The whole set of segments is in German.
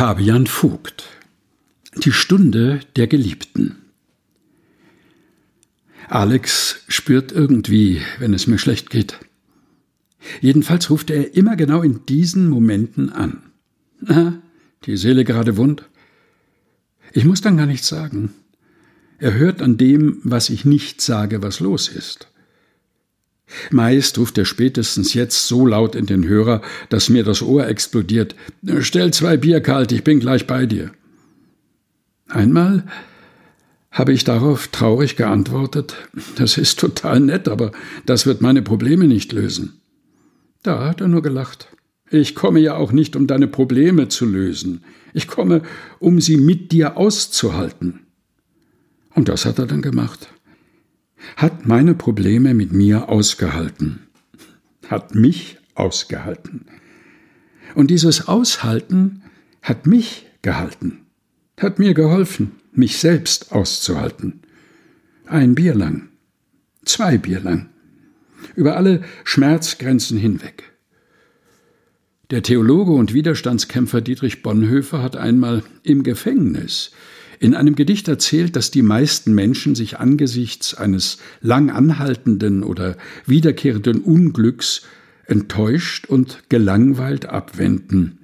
Fabian Vogt Die Stunde der Geliebten Alex spürt irgendwie, wenn es mir schlecht geht. Jedenfalls ruft er immer genau in diesen Momenten an. Na, die Seele gerade wund? Ich muss dann gar nichts sagen. Er hört an dem, was ich nicht sage, was los ist. Meist ruft er spätestens jetzt so laut in den Hörer, dass mir das Ohr explodiert. Stell zwei Bier kalt, ich bin gleich bei dir. Einmal habe ich darauf traurig geantwortet, das ist total nett, aber das wird meine Probleme nicht lösen. Da hat er nur gelacht. Ich komme ja auch nicht, um deine Probleme zu lösen. Ich komme, um sie mit dir auszuhalten. Und das hat er dann gemacht hat meine Probleme mit mir ausgehalten, hat mich ausgehalten. Und dieses Aushalten hat mich gehalten, hat mir geholfen, mich selbst auszuhalten. Ein Bier lang, zwei Bier lang, über alle Schmerzgrenzen hinweg. Der Theologe und Widerstandskämpfer Dietrich Bonhoeffer hat einmal im Gefängnis in einem Gedicht erzählt, dass die meisten Menschen sich angesichts eines lang anhaltenden oder wiederkehrenden Unglücks enttäuscht und gelangweilt abwenden.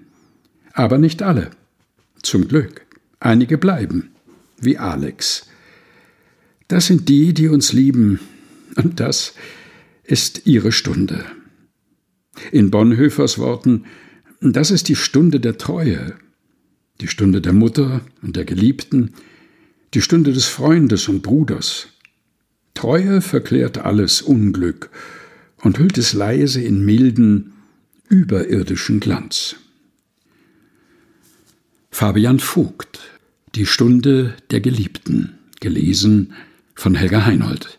Aber nicht alle. Zum Glück. Einige bleiben, wie Alex. Das sind die, die uns lieben, und das ist ihre Stunde. In Bonhoeffers Worten, das ist die Stunde der Treue, die Stunde der Mutter und der Geliebten, die Stunde des Freundes und Bruders. Treue verklärt alles Unglück und hüllt es leise in milden, überirdischen Glanz. Fabian Vogt Die Stunde der Geliebten, gelesen von Helga Heinold.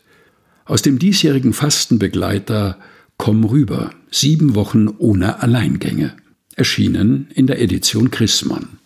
Aus dem diesjährigen Fastenbegleiter Komm rüber, sieben Wochen ohne Alleingänge, erschienen in der Edition Chrismann.